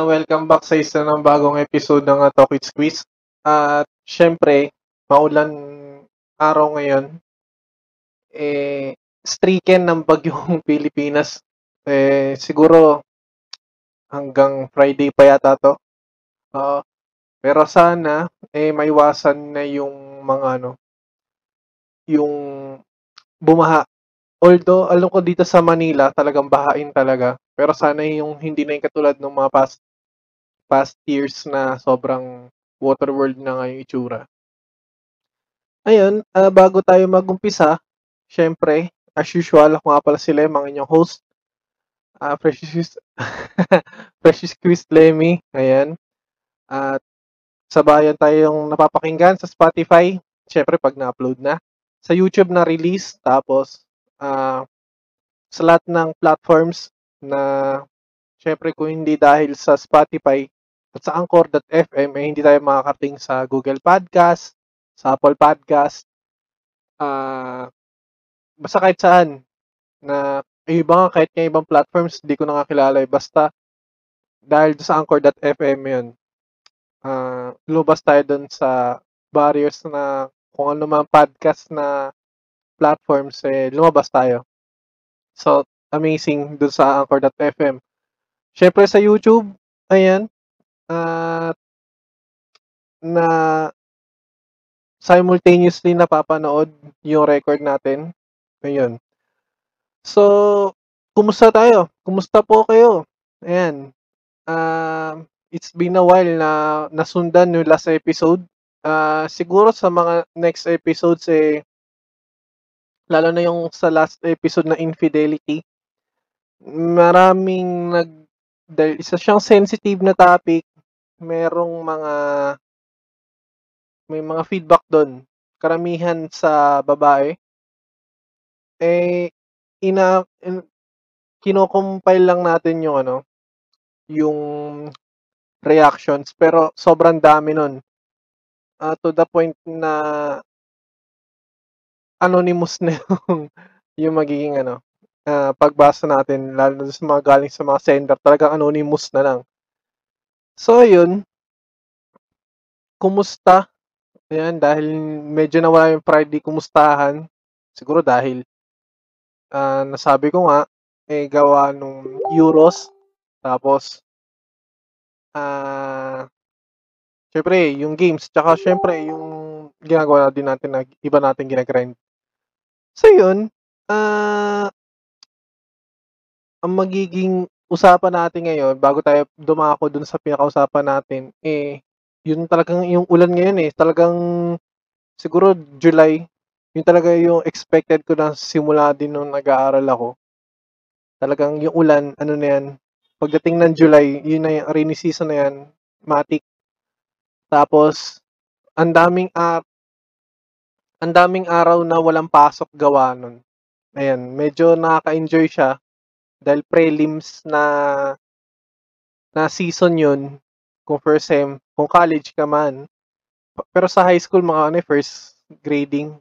Ah, welcome back sa isa ng bagong episode ng uh, Talk It Squeeze. At syempre, maulan araw ngayon. Eh, stricken ng bagyong Pilipinas. Eh, siguro hanggang Friday pa yata to. Uh, pero sana, eh, maiwasan na yung mga ano, yung bumaha. Although, alam ko dito sa Manila, talagang bahain talaga. Pero sana yung hindi na yung katulad ng mga past past years na sobrang water world na nga yung itsura. Ayun, uh, bago tayo magumpisa, syempre, as usual, ako nga pala si Lem, ang inyong host. Uh, Precious, Precious Chris Lemmy. Ayan. At sabayan tayong napapakinggan sa Spotify. Syempre, pag na-upload na. Sa YouTube na release. Tapos, uh, sa lahat ng platforms na syempre kung hindi dahil sa Spotify at sa Anchor.fm eh hindi tayo makakarating sa Google Podcast, sa Apple Podcast, uh, basta kahit saan na iba nga kahit nga ibang platforms hindi ko nakakilala eh. Basta dahil sa Anchor.fm yun. Uh, lumabas tayo dun sa barriers na kung ano man podcast na platforms, eh, lumabas tayo. So, amazing dun sa Anchor.fm. Siyempre sa YouTube, ayan, at uh, na simultaneously napapanood yung record natin. Ayun. So, kumusta tayo? Kumusta po kayo? Ayan. Uh, it's been a while na nasundan yung last episode. Uh, siguro sa mga next episodes eh lalo na yung sa last episode na infidelity, maraming nag dahil isa siyang sensitive na topic, merong mga may mga feedback doon. Karamihan sa babae eh ina in, kino-compile lang natin yung ano, yung reactions pero sobrang dami nun. Uh, to the point na anonymous na yung, yung magiging ano, uh, pagbasa natin, lalo na sa mga galing sa mga sender, talagang anonymous na lang. So, yun. Kumusta? Ayan, dahil medyo nawala yung di kumustahan. Siguro dahil uh, nasabi ko nga, eh, gawa nung Euros. Tapos, ah, uh, syempre, yung games, tsaka syempre, yung ginagawa din natin na iba natin ginagrind. So yun, ah ang magiging usapan natin ngayon bago tayo dumako dun sa pinakausapan natin, eh, yun talagang yung ulan ngayon, eh, talagang siguro July, yun talaga yung expected ko na simula din nung nag-aaral ako. Talagang yung ulan, ano na yan, pagdating ng July, yun na yung rainy season na yan, matik. Tapos, ang daming uh, ang daming araw na walang pasok gawa nun. Ayan, medyo nakaka-enjoy siya dahil prelims na na season yun kung first sem, kung college ka man. Pero sa high school, mga ano, first grading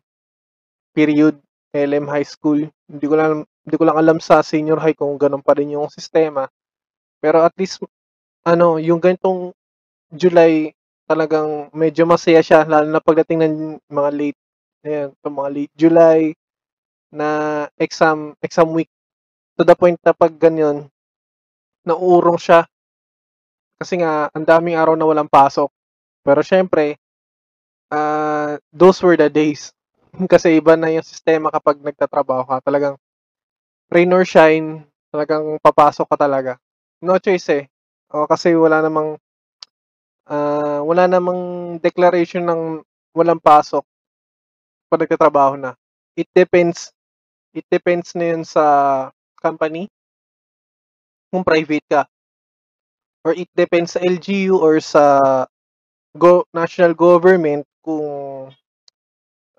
period, LM high school. Hindi ko lang hindi ko lang alam sa senior high kung ganun pa rin yung sistema. Pero at least ano, yung ganitong July talagang medyo masaya siya lalo na pagdating ng mga late Ayan, mga late July na exam exam week to the point na pag ganyan nauurong siya. Kasi nga ang daming araw na walang pasok. Pero syempre uh, those were the days. Kasi iba na yung sistema kapag nagtatrabaho ka. Talagang rain or shine talagang papasok ka talaga. No choice eh. O, kasi wala namang uh, wala namang declaration ng walang pasok pag nagtatrabaho na. It depends. It depends na yun sa company. Kung private ka. Or it depends sa LGU or sa go national government kung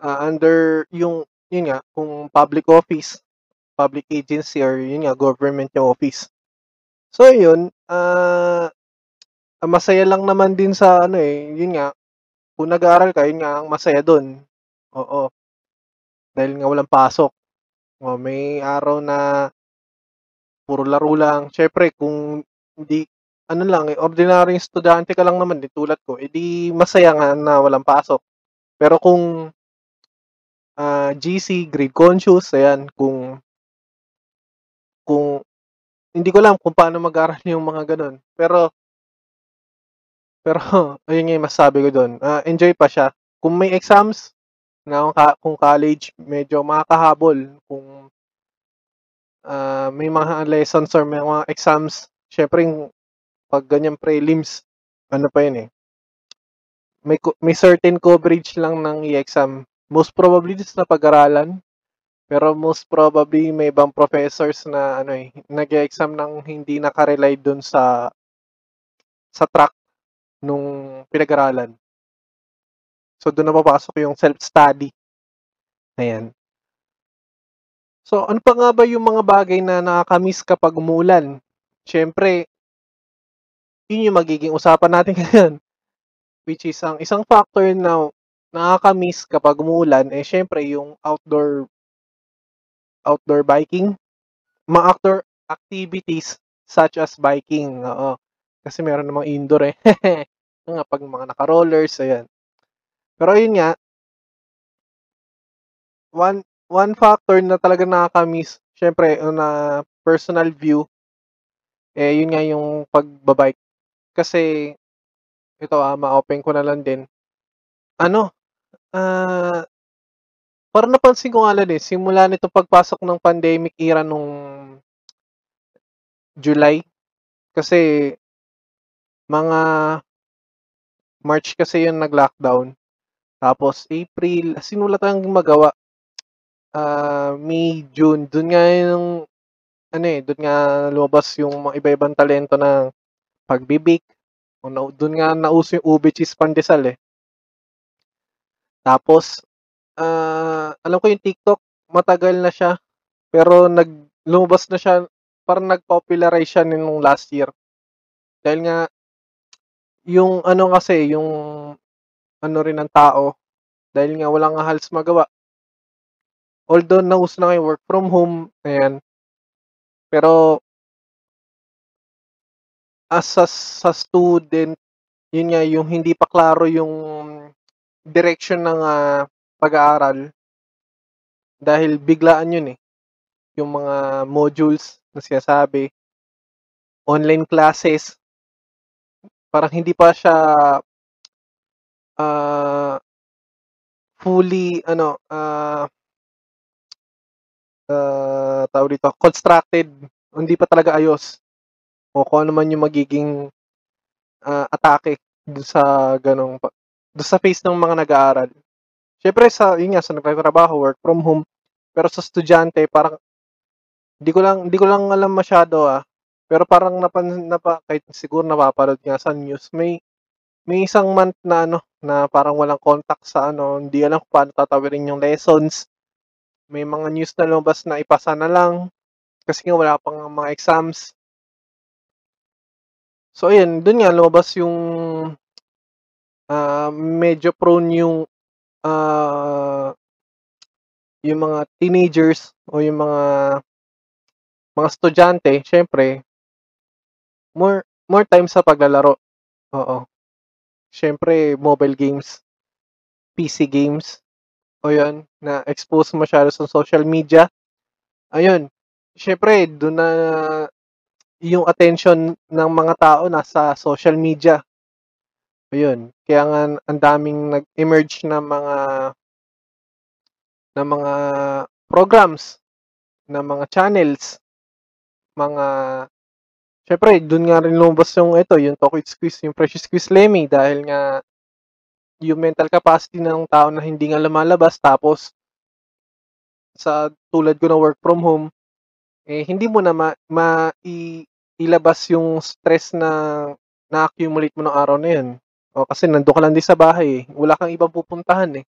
uh, under yung yun nga kung public office public agency or yun nga government yung office so yun uh, masaya lang naman din sa ano eh yun nga kung nag-aaral ka yun nga ang masaya doon Oo. Dahil nga walang pasok. Oh, may araw na puro laro lang. Siyempre kung hindi ano lang, eh, ordinaryong estudyante ka lang naman din tulad ko, eh, di masaya nga na walang pasok. Pero kung ah, GC, grade conscious, ayan, kung kung hindi ko alam kung paano mag-aral yung mga gano'n. Pero pero ayun yung masasabi ko do'n, ah, enjoy pa siya. Kung may exams na kung college, medyo makakahabol kung ah, may mga lessons or may mga exams, siyempre yung 'pag ganyang prelims, ano pa yun, eh, may may certain coverage lang ng i-exam. Most probably sa pag-aralan, pero most probably may ibang professors na ano, eh, nag-e-exam ng hindi naka-rely dun sa sa track nung pinag-aralan. So, dun na papasok yung self-study. Ayan. So, ano pa nga ba yung mga bagay na nakaka-miss kapag umuulan? Siyempre yun yung magiging usapan natin ngayon. Which is ang isang factor na nakaka-miss kapag umuulan, eh, siyempre yung outdoor outdoor biking, mga outdoor activities such as biking, oo. Kasi meron namang indoor, eh. Nga 'pag mga naka-rollers, ayan. Pero yun nga one one factor na talagang nakaka-miss, siyempre on a personal view, eh, yun nga yung pagba-bike. Kasi ito, ah, ma-open ko na lang din. Ano, ah parang napansin ko nga lang, eh, simula nitong pagpasok ng pandemic era nung July, kasi mga March kasi yun nag-lockdown. Tapos April, as in wala tayong magawa. Ah, May, June, dun nga yung ano, eh, dun nga lumabas yung mga iba-ibang talento ng pagbe-bake, o na dun nga nauso yung ube cheese pandesal, eh. Tapos, ah, alam ko yung TikTok, matagal na siya, pero nag lumabas na siya, parang nag-popularize siya nung last year. Dahil nga yung ano kasi, yung ano rin ng tao, dahil nga wala nga halos magawa. Although nauso na ngayon work from home, ayan. Pero as a sa student, yun nga yung hindi pa klaro yung direction ng, ah, pag-aaral. Dahil biglaan yun, eh. Yung mga modules na sinasabi. Online classes. Parang hindi pa siya ah fully ano, ah ah, tawag dito, constructed. Hindi pa talaga ayos. O kung ano man yung magiging, ah, atake dun sa ganong dun sa phase ng mga nag-aaral. Siyempre sa yun nga, sa nagtatrabaho, work from home. Pero sa estudyante parang di ko lang di ko lang alam masyado, ah, pero parang napan napa kahit siguro napapanood nga sa news, may may isang month na ano, na parang walang contact sa ano, hindi alam kung paano tatawirin yung lessons. May mga news na lumabas na ipasa na lang, kasi nga wala pang mga exams. So ayun, dun nga lumabas yung, ah, medyo prone yung, ah yung mga teenagers o yung mga mga estudyante siyempre more more time sa paglalaro, oo. Siyempre mobile games, PC games, o yun, na-expose masyado sa social media. Ayun, siyempre dun na yung attention ng mga tao nasa social media. Ayun, kaya nga ang daming nag-emerge na mga na mga programs, na mga channels, mga siyempre dun nga rin lumabas yung ito, yung with Squeeze, yung Precious Squeeze Lemmy dahil nga yung mental capacity ng tao na hindi nga lumalabas tapos sa tulad ko na work from home, eh, hindi mo na ma mai ilabas yung stress na na-accumulate mo ng araw na yun. O kasi nandun ka lang din sa bahay, eh, wala kang ibang pupuntahan, eh.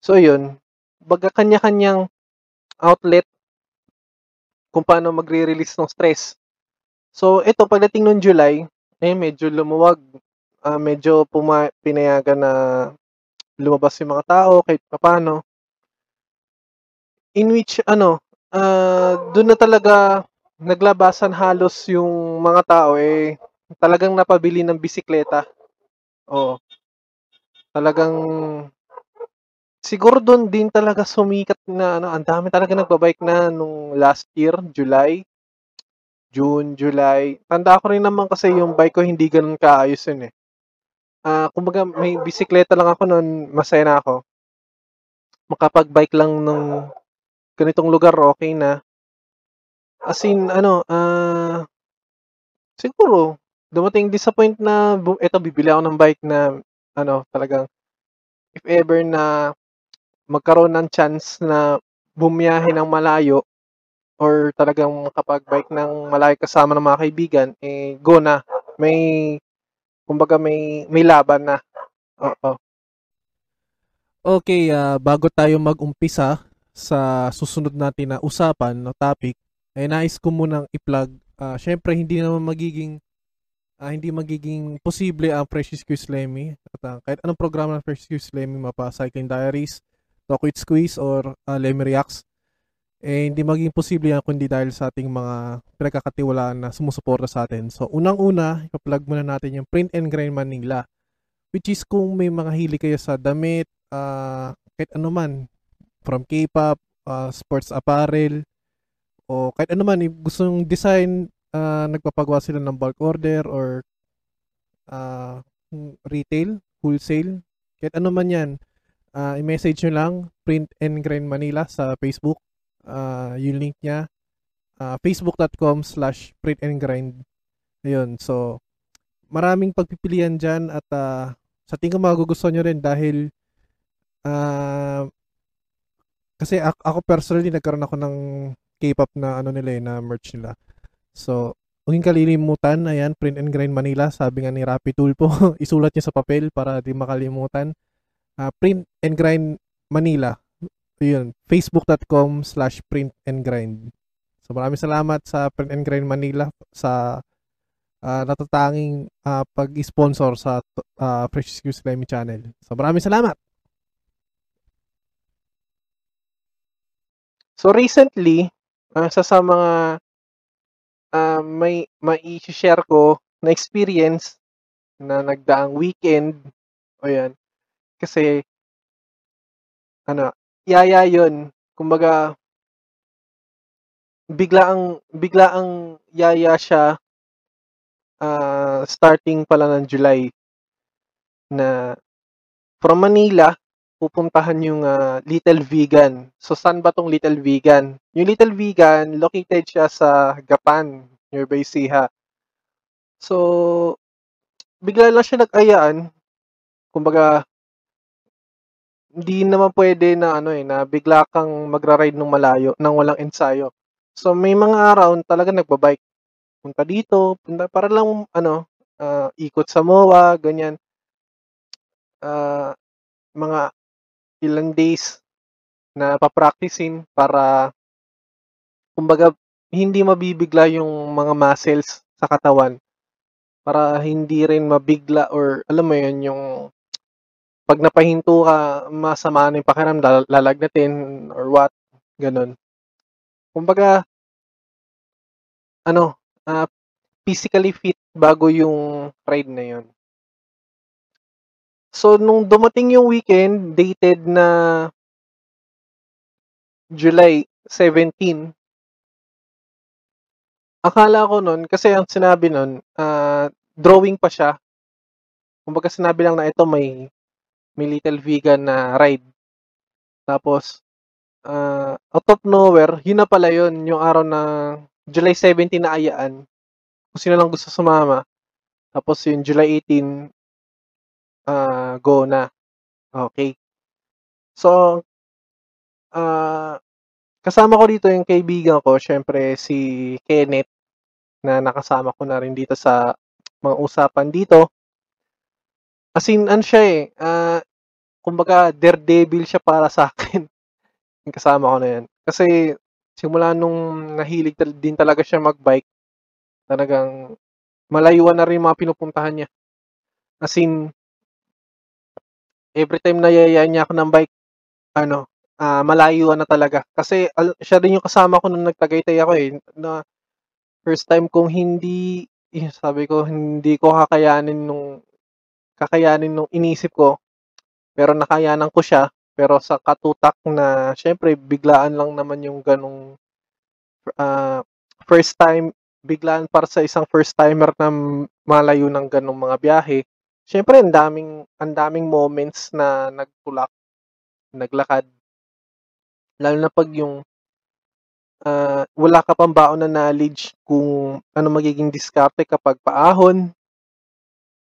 So yun, baga kanya-kanyang outlet kung paano magre-release ng stress. So ito pagdating nung July, eh, medyo lumuwag, ah, medyo puma pinayagan na lumabas yung mga tao kahit papaano. In which ano, ah, dun na talaga naglabasan halos yung mga tao, eh, talagang napabili ng bisikleta. Oo. Talagang siguro do'n din talaga sumikat na ano, ang dami talaga nagba-bike na nung last year, July. June, July. Tanda ko rin naman kasi yung bike ko hindi gano'n kaayos yun, eh. Ah, kumbaga may bisikleta lang ako no'n, masaya na ako. Makapag-bike lang nung ganitong lugar, okey na. As in ano, ah siguro dumating din na eto bibili ako ng bike na ano, talagang if ever na magkaroon ng chance na bumiyahe ng malayo or talagang makapag-bike ng malayo kasama ng mga kaibigan, eh, go na. May kumbaga may may laban na. Oo. Okay, ah, bago tayo mag-umpisa sa susunod natin na usapan na topic, ay nais ko munang i-plug, ah, siyempre hindi naman magiging ah, hindi magiging posible ang Precious Quiz Lemmy at ah, kahit anong programa ng Precious Quiz Lemmy, mapa Cycling Diaries, Talk with Squeeze or ah, Lemmy Reacts, eh hindi magiging posible yan kundi dahil sa ating mga pinagkakatiwalaan na sumusuporta sa atin. So, unang-una, ipa-plug muna natin yung Print and Grind Manila, which is kung may mga hili kayo sa damit, ah, kahit ano man, from K-pop, ah, sports apparel, o kahit ano man, gusto yung design, ah, nagpapagawa sila ng bulk order or ah, retail, wholesale, kahit ano man yan, ah, i-message nyo lang, Print and Grind Manila sa Facebook, ah, yung link niya, ah, facebook.com slash print and grind. Ayun, so, maraming pagpipilian dyan at ah, sa tingin ko magugustuhan nyo rin dahil ah, kasi ako, personally nagkaroon ako ng K-pop na ano nila eh, na merch nila. So, huwag kalilimutan, ayan, Print and Grind Manila, sabi nga ni Rappi Tulpo, isulat niya sa papel para di makalimutan. Ah, Print and Grind Manila, yun, facebook.com slash print and grind. So, maraming salamat sa Print and Grind Manila sa ah, natatanging ah, pag-sponsor sa ah, Precious Use Lemmy channel. So, maraming salamat! So, recently, ah, isa sa mga ah, may mai-she-share ko na experience na nagdaang weekend, o yan, kasi ano, yaya yun. Kumbaga biglaang biglaang yaya siya, ah, starting pala ng July na from Manila, pupuntahan yung ah, Little Vegan. So, saan ba 'tong Little Vegan? Yung Little Vegan, located siya sa Gapan, nearby Siha. So, bigla lang siya nag-ayaan, kumbaga hindi naman pwede na ano eh, na bigla kang magra-ride ng malayo nang walang ensayo. So, may mga araw talagang nagba-bike. Punta dito, punta para lang ano, ah, ikot sa MOA, ganyan. Ah, mga ilang days na pa-practicein para kumbaga hindi mabibigla yung mga muscles sa katawan. Para hindi rin mabigla or alam mo yun, yung 'pag napahinto ka, masama na yung pakiramdam, lalagnatin or what, gano'n. Kumbaga ano, ah, physically fit bago yung ride na yun. So, nung dumating yung weekend, dated na July 17 akala ko nun, kasi ang sinabi nun, ah, drawing pa siya. Kumbaga sinabi lang na ito may may Little Vegan na ride. Tapos, ah, out of nowhere, yun na pala yun, yung araw na July 17 na ayaan. Kung sino lang gusto sumama. Tapos yung July 18, ah, go na. Okey. So, ah, kasama ko dito yung kaibigan ko, siyempre si Kenneth, na nakasama ko na rin dito sa mga usapan dito. As in ano siya eh, ah, kumbaga daredevil siya para sa'kin, yung kasama ko na yan. Kasi simula nung nahilig din talaga siya mag-bike, talagang malayuan na rin mga pinupuntahan niya. As in everytime na yayaan niya ako ng bike, ano, ah, malayuan na talaga. Kasi al siya rin yung kasama ko nung nag-Tagaytay ako eh, na first time kong hindi eh, sabi ko hindi ko kakayanin nung kakayanin nung inisip ko. Pero nakayanan ko siya. Pero sa katutak na syempre biglaan lang naman yung ganong uh, first time biglaan para sa isang first timer na malayo ng ganong mga biyahe. Syempre ang daming ang daming moments na nagtulak, naglakad. Lalo na pag yung uh, wala ka pang baon na knowledge kung ano magiging diskarte kapag paahon,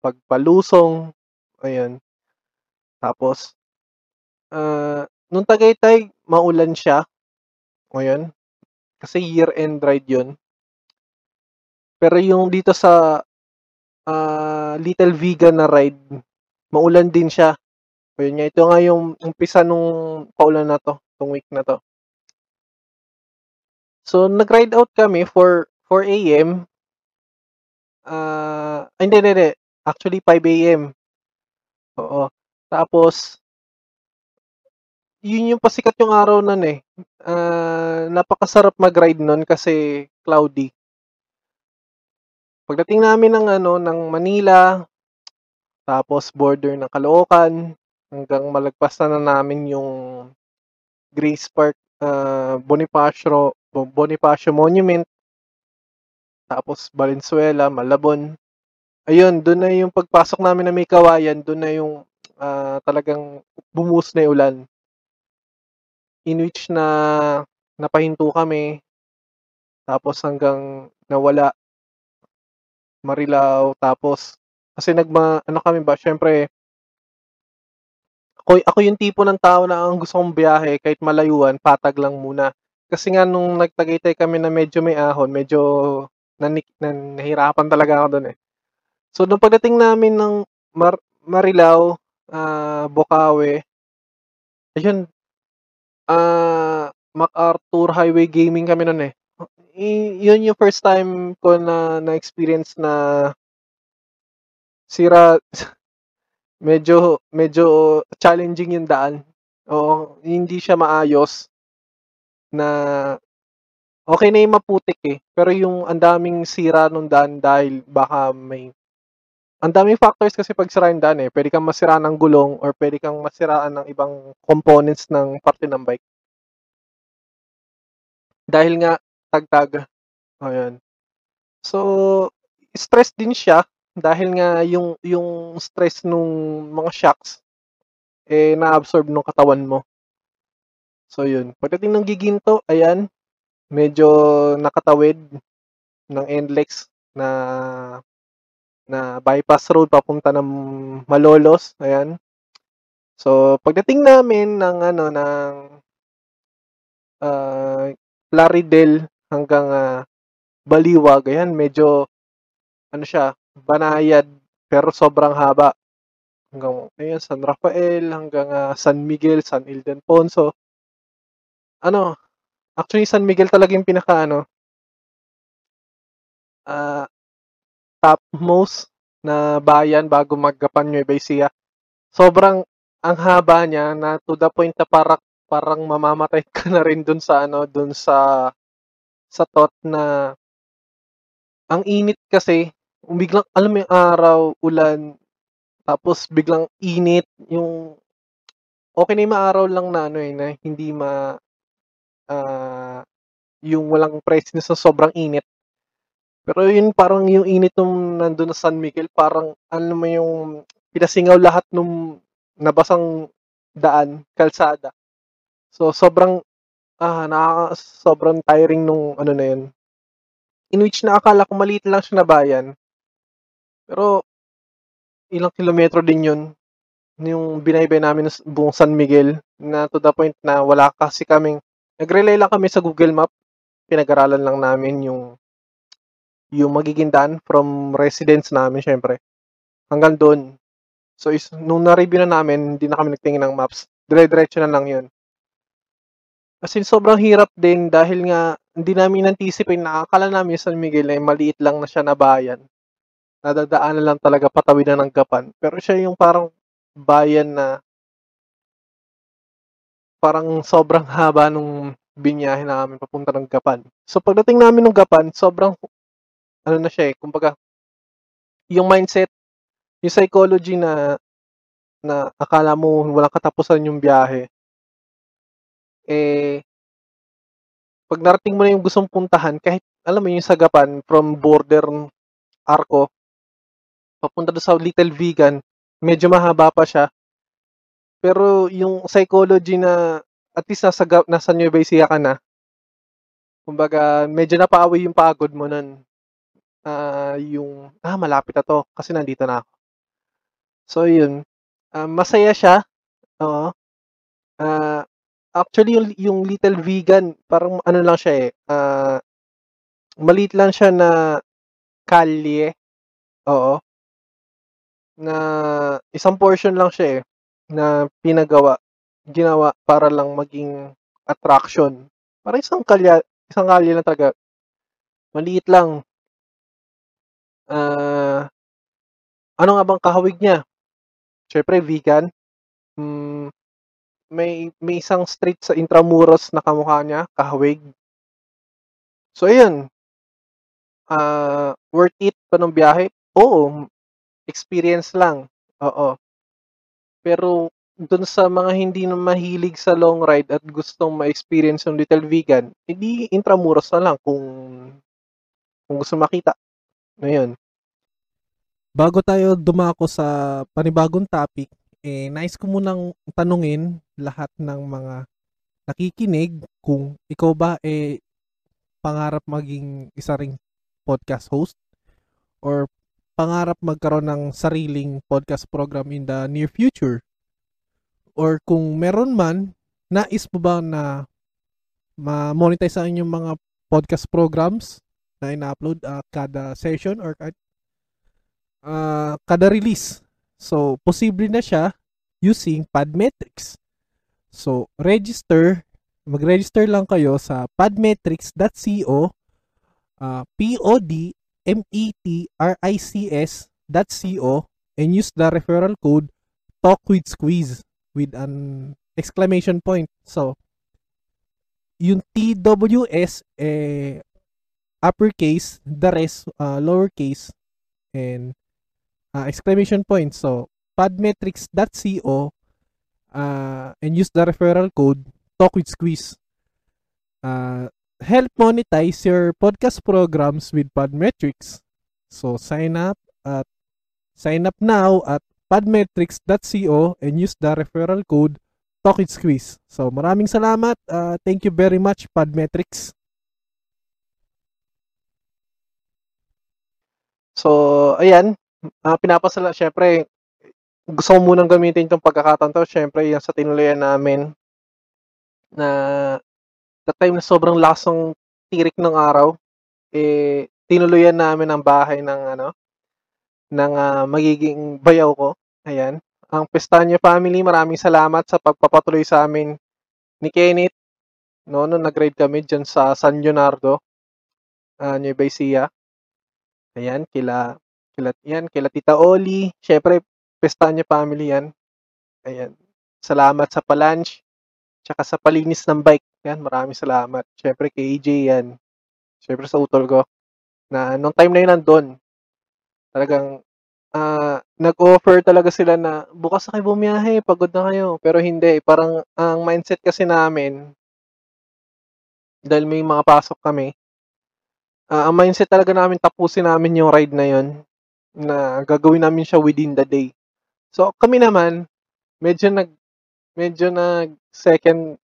pagpalusong, ayun. Tapos, uh, nung Tagaytay, maulan siya. Ayun. Kasi year-end ride yun. Pero yung dito sa uh, Little Vegan na ride, maulan din siya. Ayun nga, ito nga yung umpisa nung paulan na to, tong week na to. So, nag-ride out kami for 4 a.m. Uh, hindi, hindi, hindi. Actually, 5 a.m. Oo. Tapos, yun yung pasikat yung araw nun eh. Uh, napakasarap mag-ride nun kasi cloudy. Pagdating namin ng ano ng Manila, tapos border ng Caloocan, hanggang malagpas na, na namin yung Grace Park uh, Bonifacio Bonifacio Monument, tapos Valenzuela, Malabon. Ayun, doon na yung pagpasok namin na may kawayan, doon na yung uh, talagang bumus na yung ulan. In which na napahinto kami, tapos hanggang nawala Marilao, tapos kasi nagma ano kami ba, syempre ako, ako yung tipo ng tao na ang gusto kong biyahe kahit malayuan, patag lang muna. Kasi nga nung nagtagaytay kami na medyo may ahon, medyo nanik, nan, nahirapan talaga ako doon eh. So nung pagdating namin ng Mar- Marilao, uh, Bocaue, ayun, uh, MacArthur Highway Gaming kami noon eh. I, yun yung first time ko na na-experience na sira medyo medyo challenging yung daan. Oo, hindi siya maayos na okay na yung maputik eh. Pero yung ang daming sira nung daan dahil baka may ang daming factors kasi pag sira yung daan eh. Pwede kang masira ng gulong or pwede kang masiraan ng ibang components ng parte ng bike. Dahil nga tagtag. Ayan. So, stress din siya dahil nga yung yung stress nung mga shocks eh na-absorb ng katawan mo. So yun, pagdating ng Giginto, ayan, medyo nakatawid ng NLEX na na bypass road papunta ng Malolos, ayan. So pagdating namin ng ano ng uh, Plaridel hanggang uh, Baliwag, ayan, medyo ano siya, banayad pero sobrang haba. Hanggang ayan, San Rafael, hanggang uh, San Miguel, San Ildefonso ano, actually San Miguel talaga yung pinaka ano, ah, topmost na bayan bago maggapan Nueva Ecija. Sobrang ang haba niya na to the point na parang parang mamamatay ka na rin dun sa ano, dun sa sa thought na ang init kasi, biglang alam mo yung araw, ulan, tapos biglang init, yung okay na yung maaraw lang na ano eh, na hindi ma ah, yung walang presence sa sobrang init. Pero yun parang yung init nung nandun sa San Miguel, parang ano mo yung pinasingaw lahat nung nabasang daan, kalsada. So sobrang ah nakaka sobrang tiring nung ano na yun. In which na akala ko maliit lang siya na bayan. Pero ilang kilometro din yun yung binaybay namin sa buong San Miguel na to the point na wala kasi kaming Nag-rely lang kami sa Google Map. Pinag-aralan lang namin yung yung magiging daan from residence namin syempre. Hanggang doon. So is, nung na-review na namin, hindi na kami nagtingin ng maps. Dire-diretso na lang yun. Kasi sobrang hirap din dahil nga hindi namin anticipate na akala namin San Miguel ay maliit lang na siya na bayan. Nadadaanan lang talaga patawid na ng gapan. Pero siya yung parang bayan na parang sobrang haba nung binyahe namin papunta ng Gapan. So pagdating namin ng Gapan, sobrang ano na siya eh, kumbaga yung mindset, yung psychology na na akala mo walang katapusan yung biyahe. Eh, pag narating mo na yung gustong puntahan, kahit alam mo yung sagapan from border Arco, papunta doon sa Little Vegan, medyo mahaba pa siya. Pero yung psychology na at least nasa, nasa Nueva Ecija ka na, kumbaga medyo napaawi yung pagod mo nun. Uh, yung, ah, malapit na to kasi nandito na ako. So, yun. Uh, masaya siya. Oo. Uh, actually, yung, yung Little Vegan, parang ano lang siya eh. Uh, maliit lang siya na kalye. Oo. Na isang portion lang siya eh. Na pinagawa. Ginawa para lang maging attraction. Para isang kalya, isang kalye lang talaga. Maliit lang. Uh, ano nga bang kahawig niya? Siyempre, vegan. Mm, may may isang street sa Intramuros na kamukha niya, kahawig. So, ayun. Uh, worth it pa ng biyahe? Oo. Experience lang. Oo. Pero, dun sa mga hindi na mahilig sa long ride at gustong ma-experience yung Little Vegan, hindi Intramuros na lang kung kung gusto makita. Ngayon. Bago tayo dumako sa panibagong topic, eh, nice ko munang tanungin lahat ng mga nakikinig kung ikaw ba eh pangarap maging isa ring podcast host or pangarap magkaroon ng sariling podcast program in the near future or kung meron man nais mo ba na ma-monetize ang inyong mga podcast programs na ina-upload uh, kada session or uh, kada release so posible na siya using Podmetrics So, register, mag-register lang kayo sa podmetrics.co, uh, P-O-D-M-E-T-R-I-C-S.co, and use the referral code talk with squeeze with an exclamation point. So, yung TWS eh, uppercase, the rest uh, lowercase, and uh, exclamation point. So, padmetrics.co uh, and use the referral code Talk with Squeeze. Uh, help monetize your podcast programs with Podmetrics. So sign up at sign up now at podmetrics.co and use the referral code Talk with Squeeze. So maraming salamat. Uh, thank you very much Podmetrics. So, ayan, uh, pinapasala, syempre, gusto ko munang gamitin itong pagkakataon to, syempre, yan sa tinuloyan namin na the time na sobrang lakas ng tirik ng araw, eh, tinuluyan namin ang bahay ng ano, ng uh, magiging bayaw ko. Ayan. Ang Pestanya family, maraming salamat sa pagpapatuloy sa amin ni Kenneth. No, nung nag-ride kami dyan sa San Leonardo, uh, Nueva Ecija. Ayan, kila, kila, yan, kila Tita Oli. Syempre, Pestanya family yan. Ayan. Salamat sa palunch. Tsaka sa palinis ng bike. Yan, maraming salamat. Siyempre kay AJ yan. Siyempre sa utol ko. Na nung time na yun nandun, talagang uh, nag-offer talaga sila na bukas na kayo bumiyahe, pagod na kayo. Pero hindi, parang ang mindset kasi namin, dahil may mga pasok kami, uh, ang mindset talaga namin tapusin namin yung ride na yon na gagawin namin siya within the day. So, kami naman, medyo nag, medyo nag second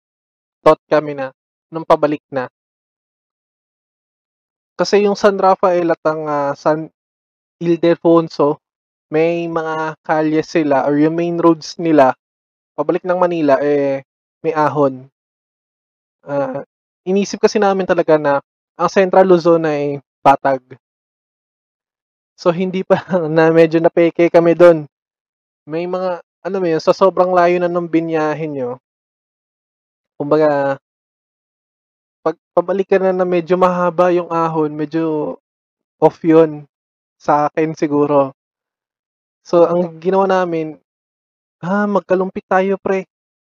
thought kami na, nung pabalik na. Kasi yung San Rafael at ang uh, San Ildefonso, may mga kalye sila or yung main roads nila, pabalik ng Manila, eh, may ahon. Uh, inisip kasi namin talaga na ang Central Luzon ay patag. So, hindi pa na medyo napeke kami doon may mga ano mo yun, sa sobrang layo na nung binyahin nyo, kumbaga, pag pabalik na na medyo mahaba yung ahon, medyo off yun sa akin siguro. So, ang ginawa namin, ah, magkalumpit tayo pre.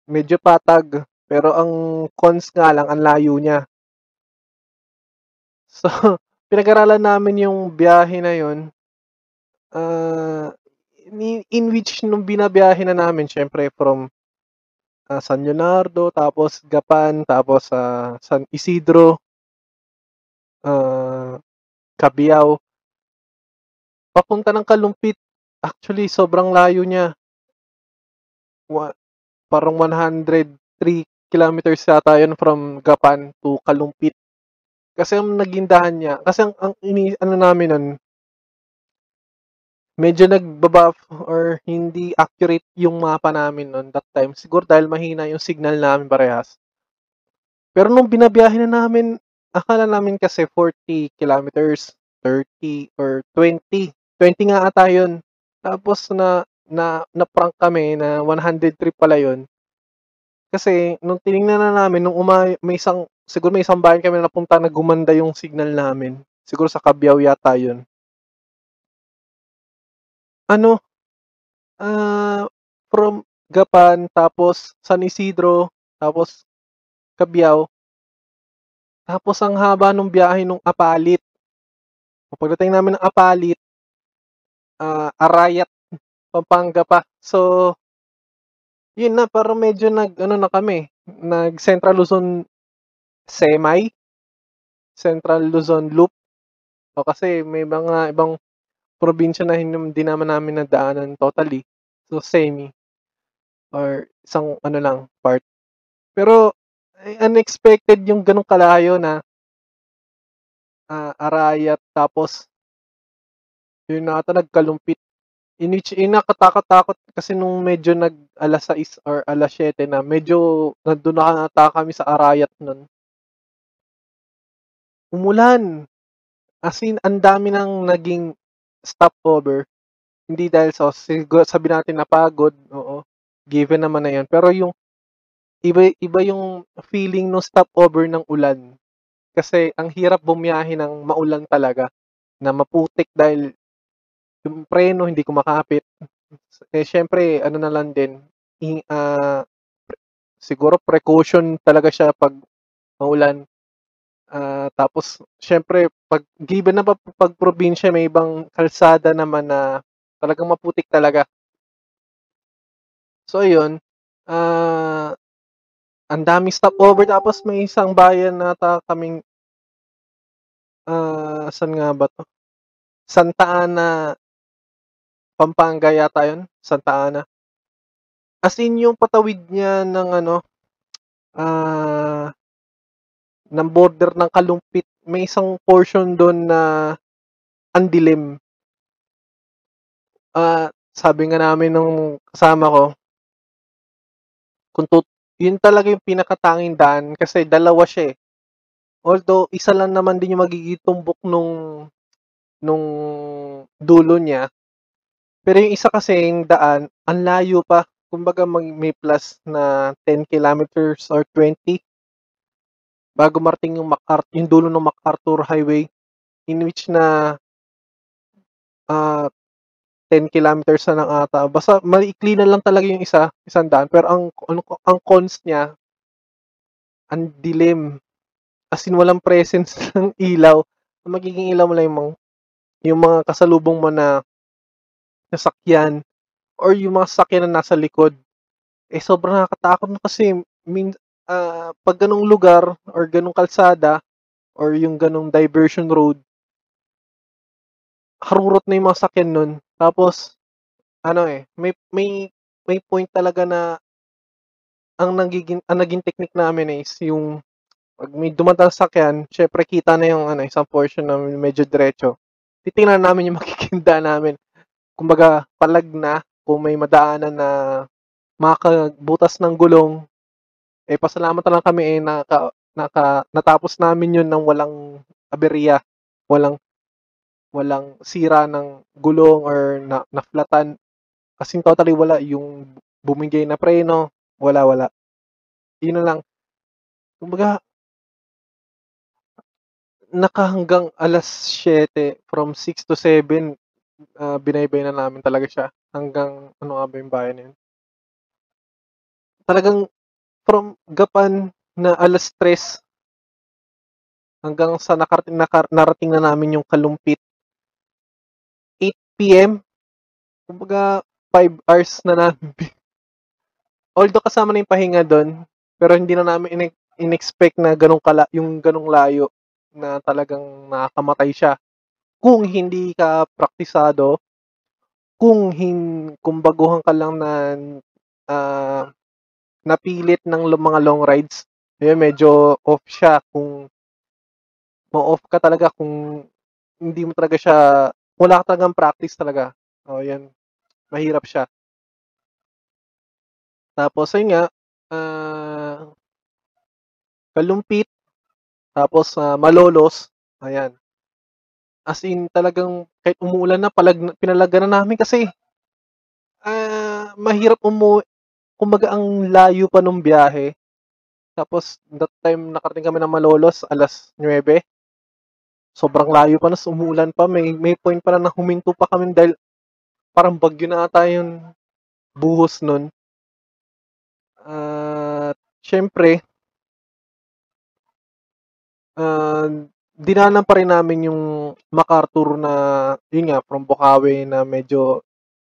Medyo patag. Pero ang cons nga lang, ang layo niya. So, pinag-aralan namin yung biyahe na yun ah, in which nung binabiyahe na namin siyempre from, ah, San Leonardo, tapos Gapan, tapos sa San Isidro ah, Cabiao. Papunta ng Kalumpit, actually sobrang layo niya. Wa parang 103 kilometers yata yun from Gapan to Kalumpit. Kasi ang naging daan niya kasi ang ang ini ano namin nun medyo nagba-buff or hindi accurate yung mapa namin nun that time. Siguro dahil mahina yung signal namin parehas. Pero nung binabiyahe na namin, akala namin kasi 40 kilometers, 30 or 20. 20 nga ata yun. Tapos na na na-prank kami na 103 pala yun. Kasi nung tiningnan na namin nung uma may isang siguro may isang bayan kami na napunta na gumanda yung signal namin. Siguro sa Cabiao yata yun. Ano, ah, from Gapan, tapos San Isidro, tapos Cabiao. Tapos ang haba nung biyahe nung Apalit. Pagdating namin ng Apalit, ah, Arayat, Pampanga pa. So, yun na parang medyo nag-ano na kami, nag Central Luzon Semi, Central Luzon Loop. O kasi may mga ibang probinsya na hindi naman namin nadaanan totally. So, semi or isang ano lang part. Pero unexpected yung ganong kalayo na ah, Arayat tapos yun na ata nagkalumpit. In which eh, nakakatakot kasi nung medyo nag alas 6 or alas 7 na medyo nandun na kami sa Arayat nun. Umulan. As in, ang dami ng naging stopover. Hindi dahil sa siguro sabihin natin napagod, oo, given naman na 'yun. Pero yung iba iba yung feeling nung stopover ng ulan. Kasi ang hirap bumiyahe ng maulan talaga, na maputik dahil yung preno hindi kumakapit. Eh, siyempre ano na lang din, i ah, siguro precaution talaga siya 'pag maulan. Ah, tapos siyempre 'pag given na 'pag probinsya may ibang kalsada naman na talagang maputik talaga. So ayun, ah, ang daming stopover tapos may isang bayan ata kaming ah, saan nga ba 'to? Santa Ana, Pampanga yata 'yun, Santa Ana. As in yung patawid niya ng ano, ah ng border ng Kalumpit, may isang portion dun na ang dilim. Ah, sabi nga namin nung kasama ko kung tut yun talaga yung pinakatanging daan kasi dalawa siya, eh. Although isa lang naman din yung magiging tumbok nung nung dulo niya. Pero yung isa kasing daan, ang layo pa. Kumbaga may plus na 10 kilometers or 20 bago marating yung MacArthur, yung dulo ng MacArthur Highway in which na ah 10 kilometers na lang ata. Basta maikli na lang talaga yung isa, isang daan. Pero ang ano ang cons niya, ang dilim. As in walang presence ng ilaw. Ang magiging ilaw mo lang yung mga, yung mga kasalubong mo na sasakyan or yung mga sasakyan na nasa likod. Eh sobrang nakakatakot na kasi min, ah, 'pag ganong lugar or ganong kalsada or yung ganong diversion road harurot na yung mga sasakyan nun. Tapos ano, eh, may may may point talaga na ang nagiging ang naging technique namin is yung 'pag may dumaang sasakyan, siyempre kita na yung ano, isang portion na medyo diretso. Titingnan namin yung magiging daan namin. Kumbaga palag na kung may madaanan na makakabutas ng gulong, eh, pasalamat lang kami, eh, naka naka natapos namin yun ng walang aberya, walang walang sira ng gulong or na na-flatan. As in totally wala, yung bumigay na preno, wala, wala. Yun na lang. Kumbaga nakahanggang alas 7 from 6 to 7 ah, binaybay na namin talaga siya hanggang ano nga ba yung bayan yun? Talagang from Gapan na alas 3 hanggang sa nakarating nakar narating na namin yung Kalumpit PM. Kumbaga, 5 hours na namin. Although kasama na yung pahinga doon, pero hindi na namin in- in-expect na ganong kala, yung ganong layo na talagang nakakamatay siya. Kung hindi ka praktisado, kung hin kung ka lang na uh, napilit ng mga long rides, eh medyo off siya kung mo-off ka talaga kung hindi mo talaga siya wala ka talagang practice talaga. Oh, yan. Mahirap siya. Tapos ayun nga uh, kalumpit tapos uh, malolos. Ayan. As in talagang kahit umuulan na palag pinalagan na namin kasi uh, mahirap umu kumbaga ang layo pa nung biyahe. Tapos that time nakarating kami ng Malolos alas 9. Sobrang layo pa na umuulan pa. May may point pa na, na huminto pa kami dahil parang bagyo na ata yung buhos nun. At uh, syempre uh, dinanan pa rin namin yung MacArthur na, yun nga, from Bukawi na medyo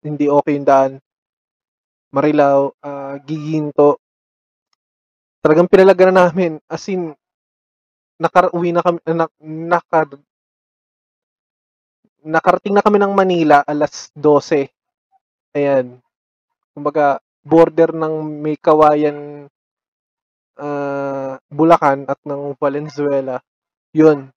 hindi okay yung daan. Marilao, uh, Giginto. Talagang pinalaga na namin. As in, nakauwi na kami, na, naka, nakarating na kami ng Manila alas 12. Ayan. Kumbaga, border ng may kawayan uh, Bulacan at ng Valenzuela yun.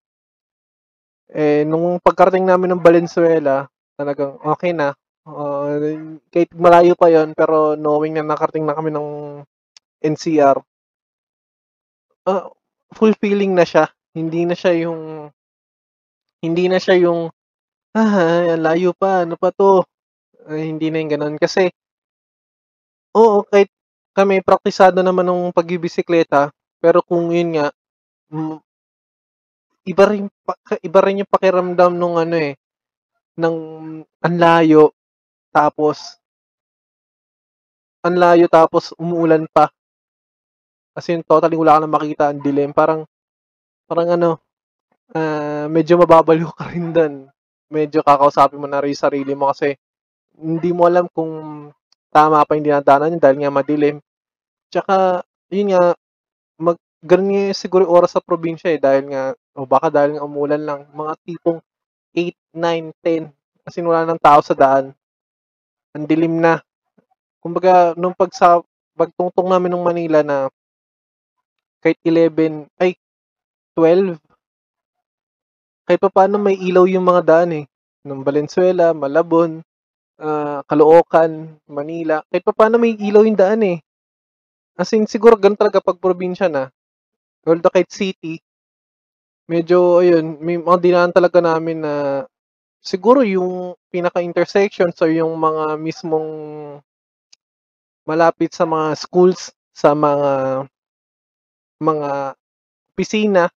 Eh, nung pagkarating namin ng Valenzuela, talagang okay na. Uh, kahit malayo pa yon pero knowing na nakarating na kami ng NCR, ah, fulfilling na siya. Hindi na siya yung hindi na siya yung ah, layo pa, ano pa to? Uh, hindi na yung ganun. Kasi, oo, kahit kami praktisado naman ng pagbibisikleta, pero kung yun nga, iba rin iba rin yung pakiramdam nung ano eh ng anlayo tapos anlayo tapos umuulan pa. Kasi yung totally wala ka na makita ang dilim. Parang parang ano uh, medyo mababaliw ka rin doon. Medyo kakausapin mo na rin sarili mo kasi hindi mo alam kung tama pa yung dinadaanan dahil nga madilim. Tsaka, yun nga, mag, ganun nga siguro oras sa probinsya eh dahil nga o baka dahil nga umulan lang mga tipong 8, 9, 10 kasi wala nang tao sa daan ang dilim na. Kumbaga nung pag sa pagtungtong namin ng Manila na kahit 11 ay 12 kahit pa paano may ilaw yung mga daan eh. Ng Valenzuela, Malabon, uh, Caloocan, Manila. Kahit pa paano may ilaw yung daan eh. As in siguro ganun talaga pag probinsya na. Although kahit city, medyo ayun, may mga dinaan talaga namin na siguro yung pinaka-intersection so yung mga mismong malapit sa mga schools, sa mga mga opisina,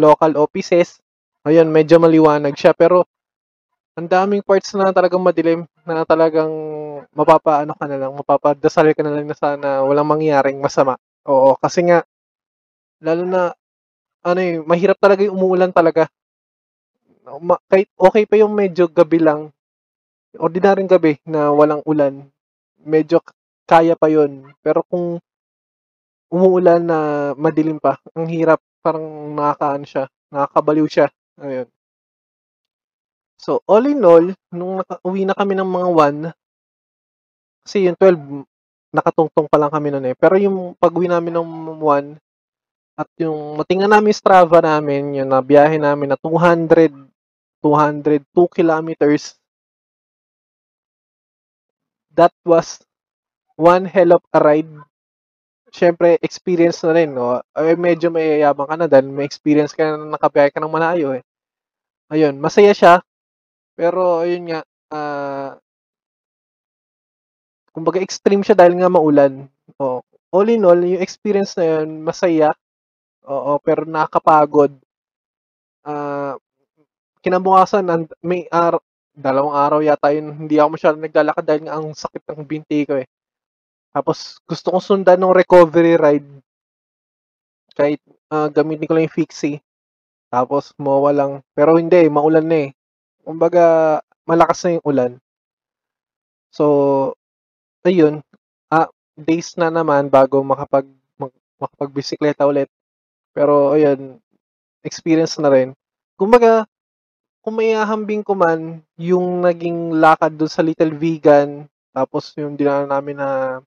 local offices. Ayun, medyo maliwanag siya pero ang daming parts na talagang madilim na talagang mapapaano ka na lang, mapapadasal ka na lang na sana walang mangyaring masama. Oo, kasi nga Lalo na ano, eh, mahirap talaga yung umuulan talaga. Kahit okay pa yung medyo gabi lang, ordinaryong gabi na walang ulan, medyo kaya pa yon Pero kung umuulan na madilim pa, ang hirap, parang nakakaano siya, nakakabaliw siya, ayun. So, all in all, nung nakauwi na kami ng mga 1 kasi yung 12 nakatungtong pa lang kami no'n, eh. Pero yung pag-uwi namin ng 1 at yung matingnan namin Strava namin, yung na biyahe namin na 200 202 kilometers. That was one hell of a ride. Siyempre, experience na rin, no? Ay, medyo may yayabang ka na dahil may experience ka na nakabiyahe ka ng malayo, eh. Ayun, masaya siya. Pero, ayun nga, uh, kumbaga extreme siya dahil nga maulan. Oh, all in all, yung experience na yun, masaya. Oo, pero nakakapagod. Ah, kinabukasan and may araw dalawang araw yata yun, hindi ako masyadong naglalakad dahil nga ang sakit ng binti ko, eh. Tapos gusto kong sundan ng recovery ride. Kahit, ah, gamitin ko lang yung Fixie. Tapos MOA lang. Pero hindi, maulan na, eh. Kumbaga, malakas na yung ulan. So, ayun, ah, days na naman bago makapag makapagbisikleta ulit. Pero ayun, experience na rin. Kumbaga, kung may ahambing ko man, yung naging lakad doon sa Little Vegan, tapos yung dinaanan namin na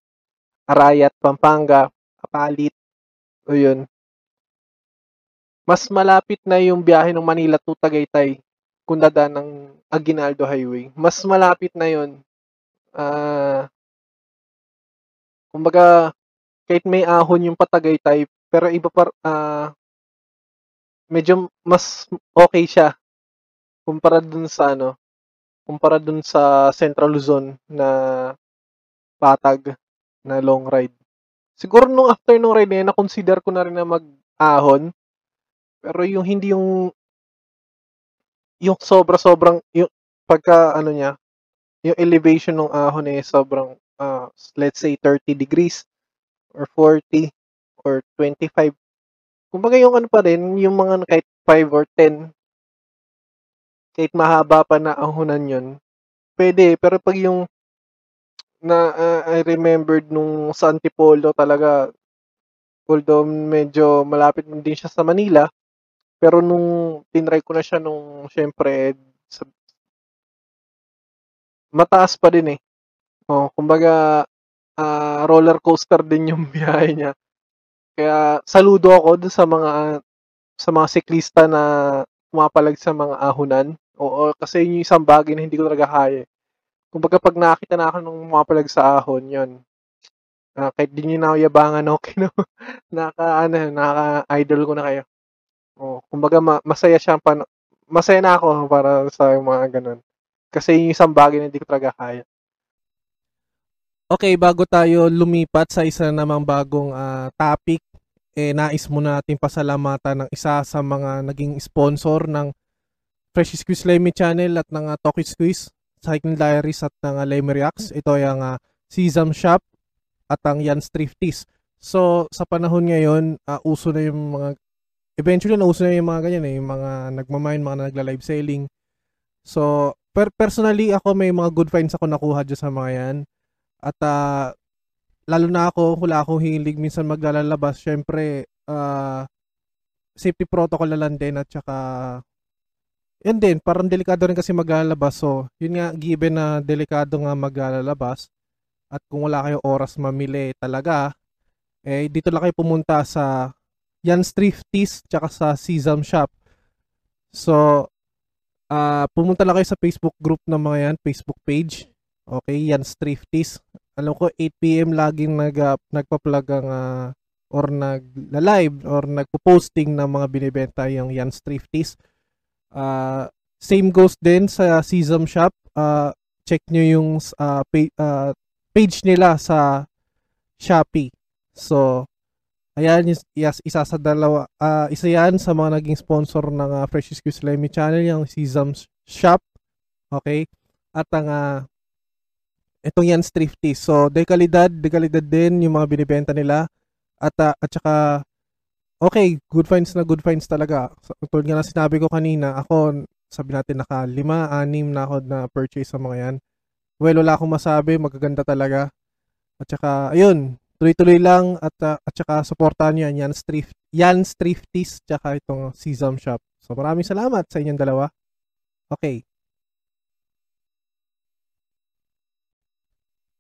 Arayat, Pampanga, Kapalit, o yun. Mas malapit na yung biyahe ng Manila to Tagaytay kung dadaan ng Aguinaldo Highway. Mas malapit na yun. Ah, kumbaga, kahit may ahon yung patagaytay, pero iba pa, ah, medyo mas okay siya kumpara dun sa ano, kumpara dun sa Central Luzon na patag na long ride. Siguro nung after nung ride na na-consider ko na rin na mag-ahon. Pero yung hindi yung yung sobra-sobrang yung pagka ano niya, yung elevation ng ahon eh sobrang uh, let's say 30 degrees or 40 or 25. Kumbaga yung ano pa rin, yung mga kahit 5 or 10 kahit mahaba pa na ahonan yun, pwede. Pero pag yung na uh, I remembered nung sa Antipolo talaga, although medyo malapit din siya sa Manila, pero nung tinry ko na siya nung syempre sa, mataas pa din eh. Oh, kumbaga uh, roller coaster din yung biyahe niya. Kaya saludo ako dun sa mga sa mga siklista na pumapalag sa mga ahunan. Oo, kasi yun yung isang bagay na hindi ko talaga kaya. Kumbaga pag nakita na ako nung pumapalag sa ahon, yun. Uh, kahit di nyo na yabangan, okay no? naka, ano, naka-idol ko na kayo. Oh, kumbaga ma- masaya siya pan masaya na ako para sa mga ganun. Kasi yung isang bagay na hindi ko talaga kaya. Okay, bago tayo lumipat sa isa namang bagong uh, topic, eh nais muna natin pasalamatan ng isa sa mga naging sponsor ng Fresh Squeeze Lemmy Channel at ng uh, Talkie Squeeze, Cycling Diaries at ng uh, Lemmy Reacts. Ito yung uh, Sesam Shop at ang Jan's Thrifties. So, sa panahon ngayon, uh, uso na yung mga eventually nauso na yung mga ganyan eh, yung mga nagmamine, mga nagla-live selling. So, per personally ako may mga good finds ako nakuha dyan sa mga yan. At uh, lalo na ako, wala akong hilig minsan maglalabas. Syempre, uh, safety protocol na lang din at saka yan din, parang delikado rin kasi maglalabas. So, yun nga, given na delikado nga maglalabas at kung wala kayo oras mamili talaga, eh, dito lang kayo pumunta sa yan Thrifties tsaka sa Sesam Shop. So, uh, pumunta lang kayo sa Facebook group ng mga yan, Facebook page. Okay, yan Thrifties. Alam ko 8pm laging nag, uh, nagpa-plug ang uh, or nag-live or nagpo-posting ng mga binibenta yung yan Thrifties. Uh, same goes din sa Sesam Shop. Uh, check nyo yung uh, page, uh, page nila sa Shopee. So, Ayan, yes, isa sa dalawa, uh, isa yan sa mga naging sponsor ng uh, Fresh Excuse Lemmy Channel, yung Sesam Shop. Okay? At ang uh, itong yan Thrifty. So, dekalidad, dekalidad din yung mga binibenta nila. At, uh, at saka, okay, good finds na good finds talaga. So, tulad nga na sinabi ko kanina, ako, sabi natin naka lima, anim na ako na purchase sa mga yan. Well, wala akong masabi, magaganda talaga. At saka, ayun, tuloy-tuloy lang at uh, at saka suportahan niyo yan Thrift yan Thrifties tsaka itong Sesam Shop. So maraming salamat sa inyong dalawa. Okay.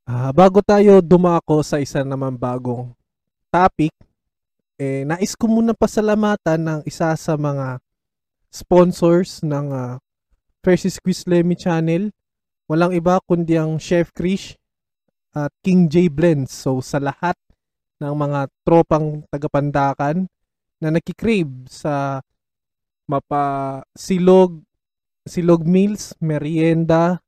Uh, bago tayo dumako sa isa naman bagong topic, eh, nais ko muna pasalamatan ng isa sa mga sponsors ng uh, Fresh Squeeze Lemmy Channel. Walang iba kundi ang Chef Krish at King J Blends. So sa lahat ng mga tropang tagapandakan na nakikrave sa mapa silog silog meals, merienda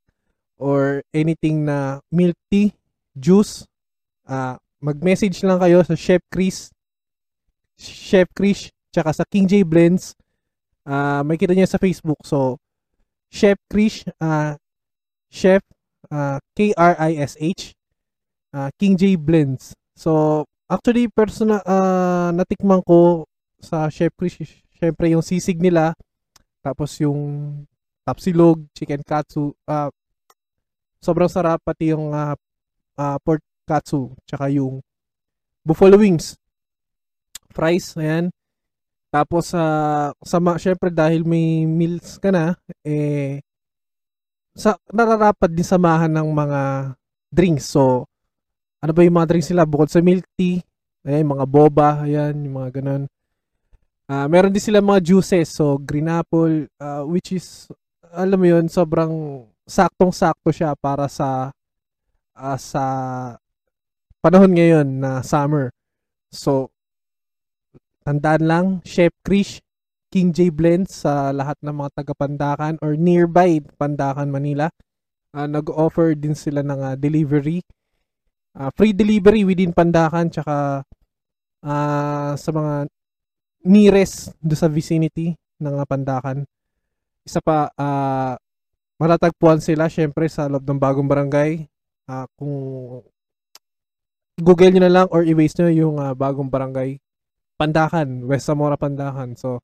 or anything na milk tea, juice, uh, mag-message lang kayo sa Chef Chris Chef Chris tsaka sa King J Blends. Uh, may kita niya sa Facebook. So, Chef Chris, uh, Chef uh, K-R-I-S-H uh, King J Blends. So, actually, personal, uh, natikman ko sa Chef Chris, syempre yung sisig nila, tapos yung tapsilog, chicken katsu. Uh, sobrang sarap pati yung uh, uh, pork katsu tsaka yung buffalo wings. Fries, ayan. Tapos uh, sama syempre dahil may meals ka na eh sa nararapat din samahan ng mga drinks. So ano ba yung mga drinks nila bukod sa milk tea, ayan, mga boba, ayan, yung mga ganun. Uh, meron din sila mga juices, so green apple, uh, which is, alam mo yun, sobrang saktong-sakto siya para sa uh, sa panahon ngayon na summer. So, tandaan lang, Chef Krish, King J Blends sa lahat ng mga taga Pandakan or nearby Pandakan, Manila. Uh, nag-offer din sila ng uh, delivery. Uh, free delivery within Pandakan tsaka uh, sa mga nearest do sa vicinity ng uh, Pandakan. Isa pa, uh, matatagpuan sila syempre sa loob ng bagong barangay. Uh, kung Google nyo na lang or i-waste nyo yung uh, bagong barangay Pandakan, West Zamora Pandakan. So,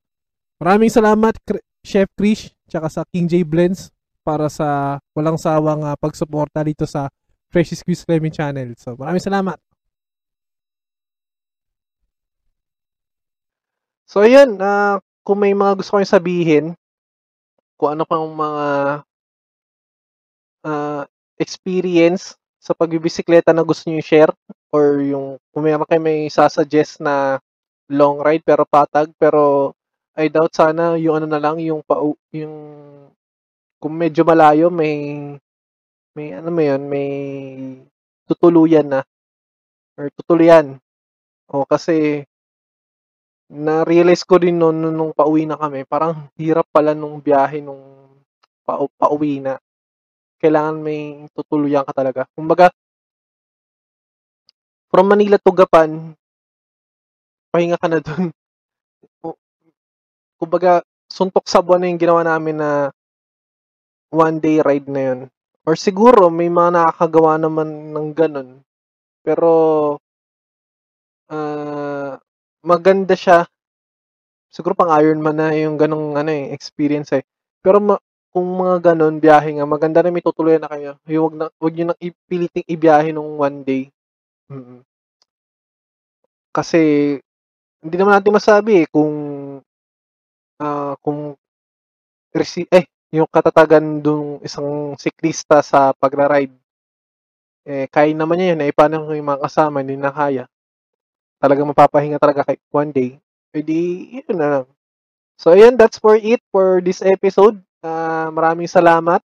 maraming salamat Chef Krish tsaka sa King J Blends para sa walang sawang uh, pagsuporta dito sa Fresh Squeeze Lemon Channel. So, maraming salamat. So, ayun, uh, kung may mga gusto kayong sabihin, kung ano pang mga uh, experience sa pagbibisikleta na gusto niyo share or yung kung meron kayo may sasuggest na long ride pero patag pero I doubt sana yung ano na lang yung pa yung kung medyo malayo may may ano mo yun may tutuluyan na or tutuluyan o kasi na-realize ko din noon nung pauwi na kami parang hirap pala nung biyahe nung pa, pauwi na kailangan may tutuluyan ka talaga. Kumbaga, from Manila to Gapan, pahinga ka na dun. Kumbaga, suntok sa buwan na yung ginawa namin na one day ride na yun. Or siguro, may mga nakakagawa naman ng ganun. Pero, uh, maganda siya. Siguro pang Ironman na yung ganong ano eh, experience eh. Pero ma- kung mga gano'n, biyahe nga, maganda na may tutuluyan na kayo. Yung wag, na, wag nyo nang ipiliting ibiyahe nung one day. Mm-mm. Kasi, hindi naman natin masabi eh, kung, uh, kung, eh, yung katatagan dung isang siklista sa pagra-ride. Eh, kaya naman niya yun, eh, paano yung mga kasama, hindi na kaya. Talagang mapapahinga talaga kay one day. Eh di, yun na lang. So, ayan, that's for it for this episode. Uh, maraming salamat.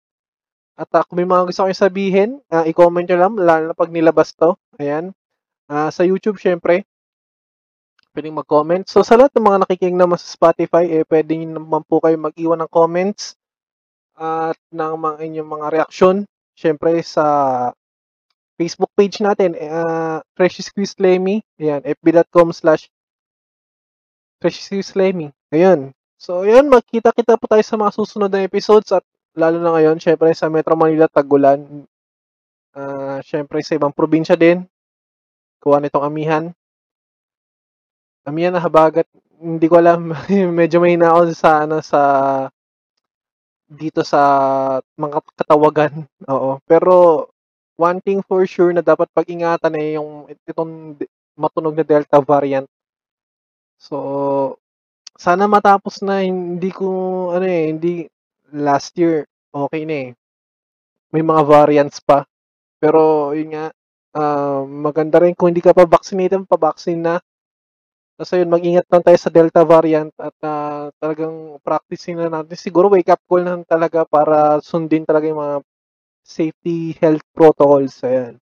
At uh, kung may mga gusto kayong sabihin, uh, i-comment nyo lang, lalo na pag nilabas to. Ayan. Uh, sa YouTube, syempre, pwedeng mag-comment. So, sa lahat ng mga nakikinig naman sa Spotify, eh, pwede naman po kayo mag-iwan ng comments at ng mga inyong mga reaksyon. Syempre, sa Facebook page natin, uh, Fresh Squeeze Lemmy. Ayan, fb.com slash Fresh Squeeze Lemmy. Ayan. So, yun, magkita-kita po tayo sa mga susunod na episodes at lalo na ngayon, syempre sa Metro Manila, Tagulan. Uh, syempre sa ibang probinsya din. Kuha nitong amihan. Amihan na habagat. Hindi ko alam. medyo mahina ako sa, ano, sa dito sa mga katawagan. Oo. Pero, one thing for sure na dapat pag-ingatan eh yung itong matunog na Delta variant. So, sana matapos na hindi ko ano eh, hindi last year okay na eh. May mga variants pa. Pero yun nga, uh, maganda rin kung hindi ka pa vaccinated, pa-vaccine na. Tapos yun, mag-ingat lang tayo sa Delta variant at uh, talagang practicing na natin. Siguro wake up call na talaga para sundin talaga yung mga safety health protocols. Ayan.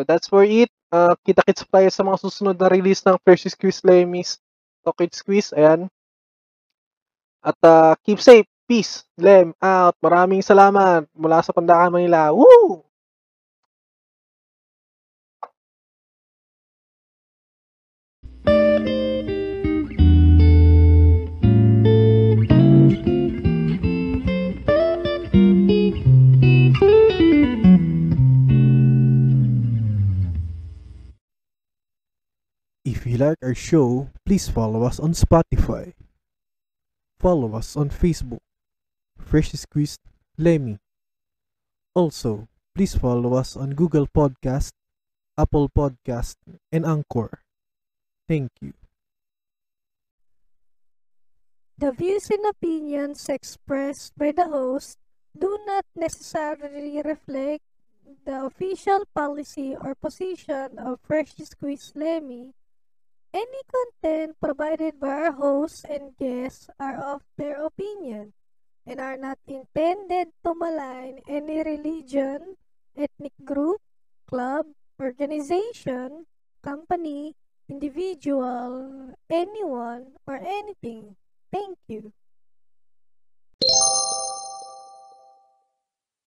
So that's for it. Uh, kita-kits tayo sa mga susunod na release ng Fresh Squeeze Lemis Pocket Squeeze. Ayan. At uh, keep safe. Peace. Lem out. Maraming salamat mula sa Pandakan Manila. Woo! If you like our show, please follow us on Spotify. Follow us on Facebook. Fresh Squeezed Lemmy. Also, please follow us on Google Podcast, Apple Podcast, and Anchor. Thank you. The views and opinions expressed by the host do not necessarily reflect the official policy or position of Fresh Squeeze Lemmy. Any content provided by our hosts and guests are of their opinion and are not intended to malign any religion, ethnic group, club, organization, company, individual, anyone, or anything. Thank you.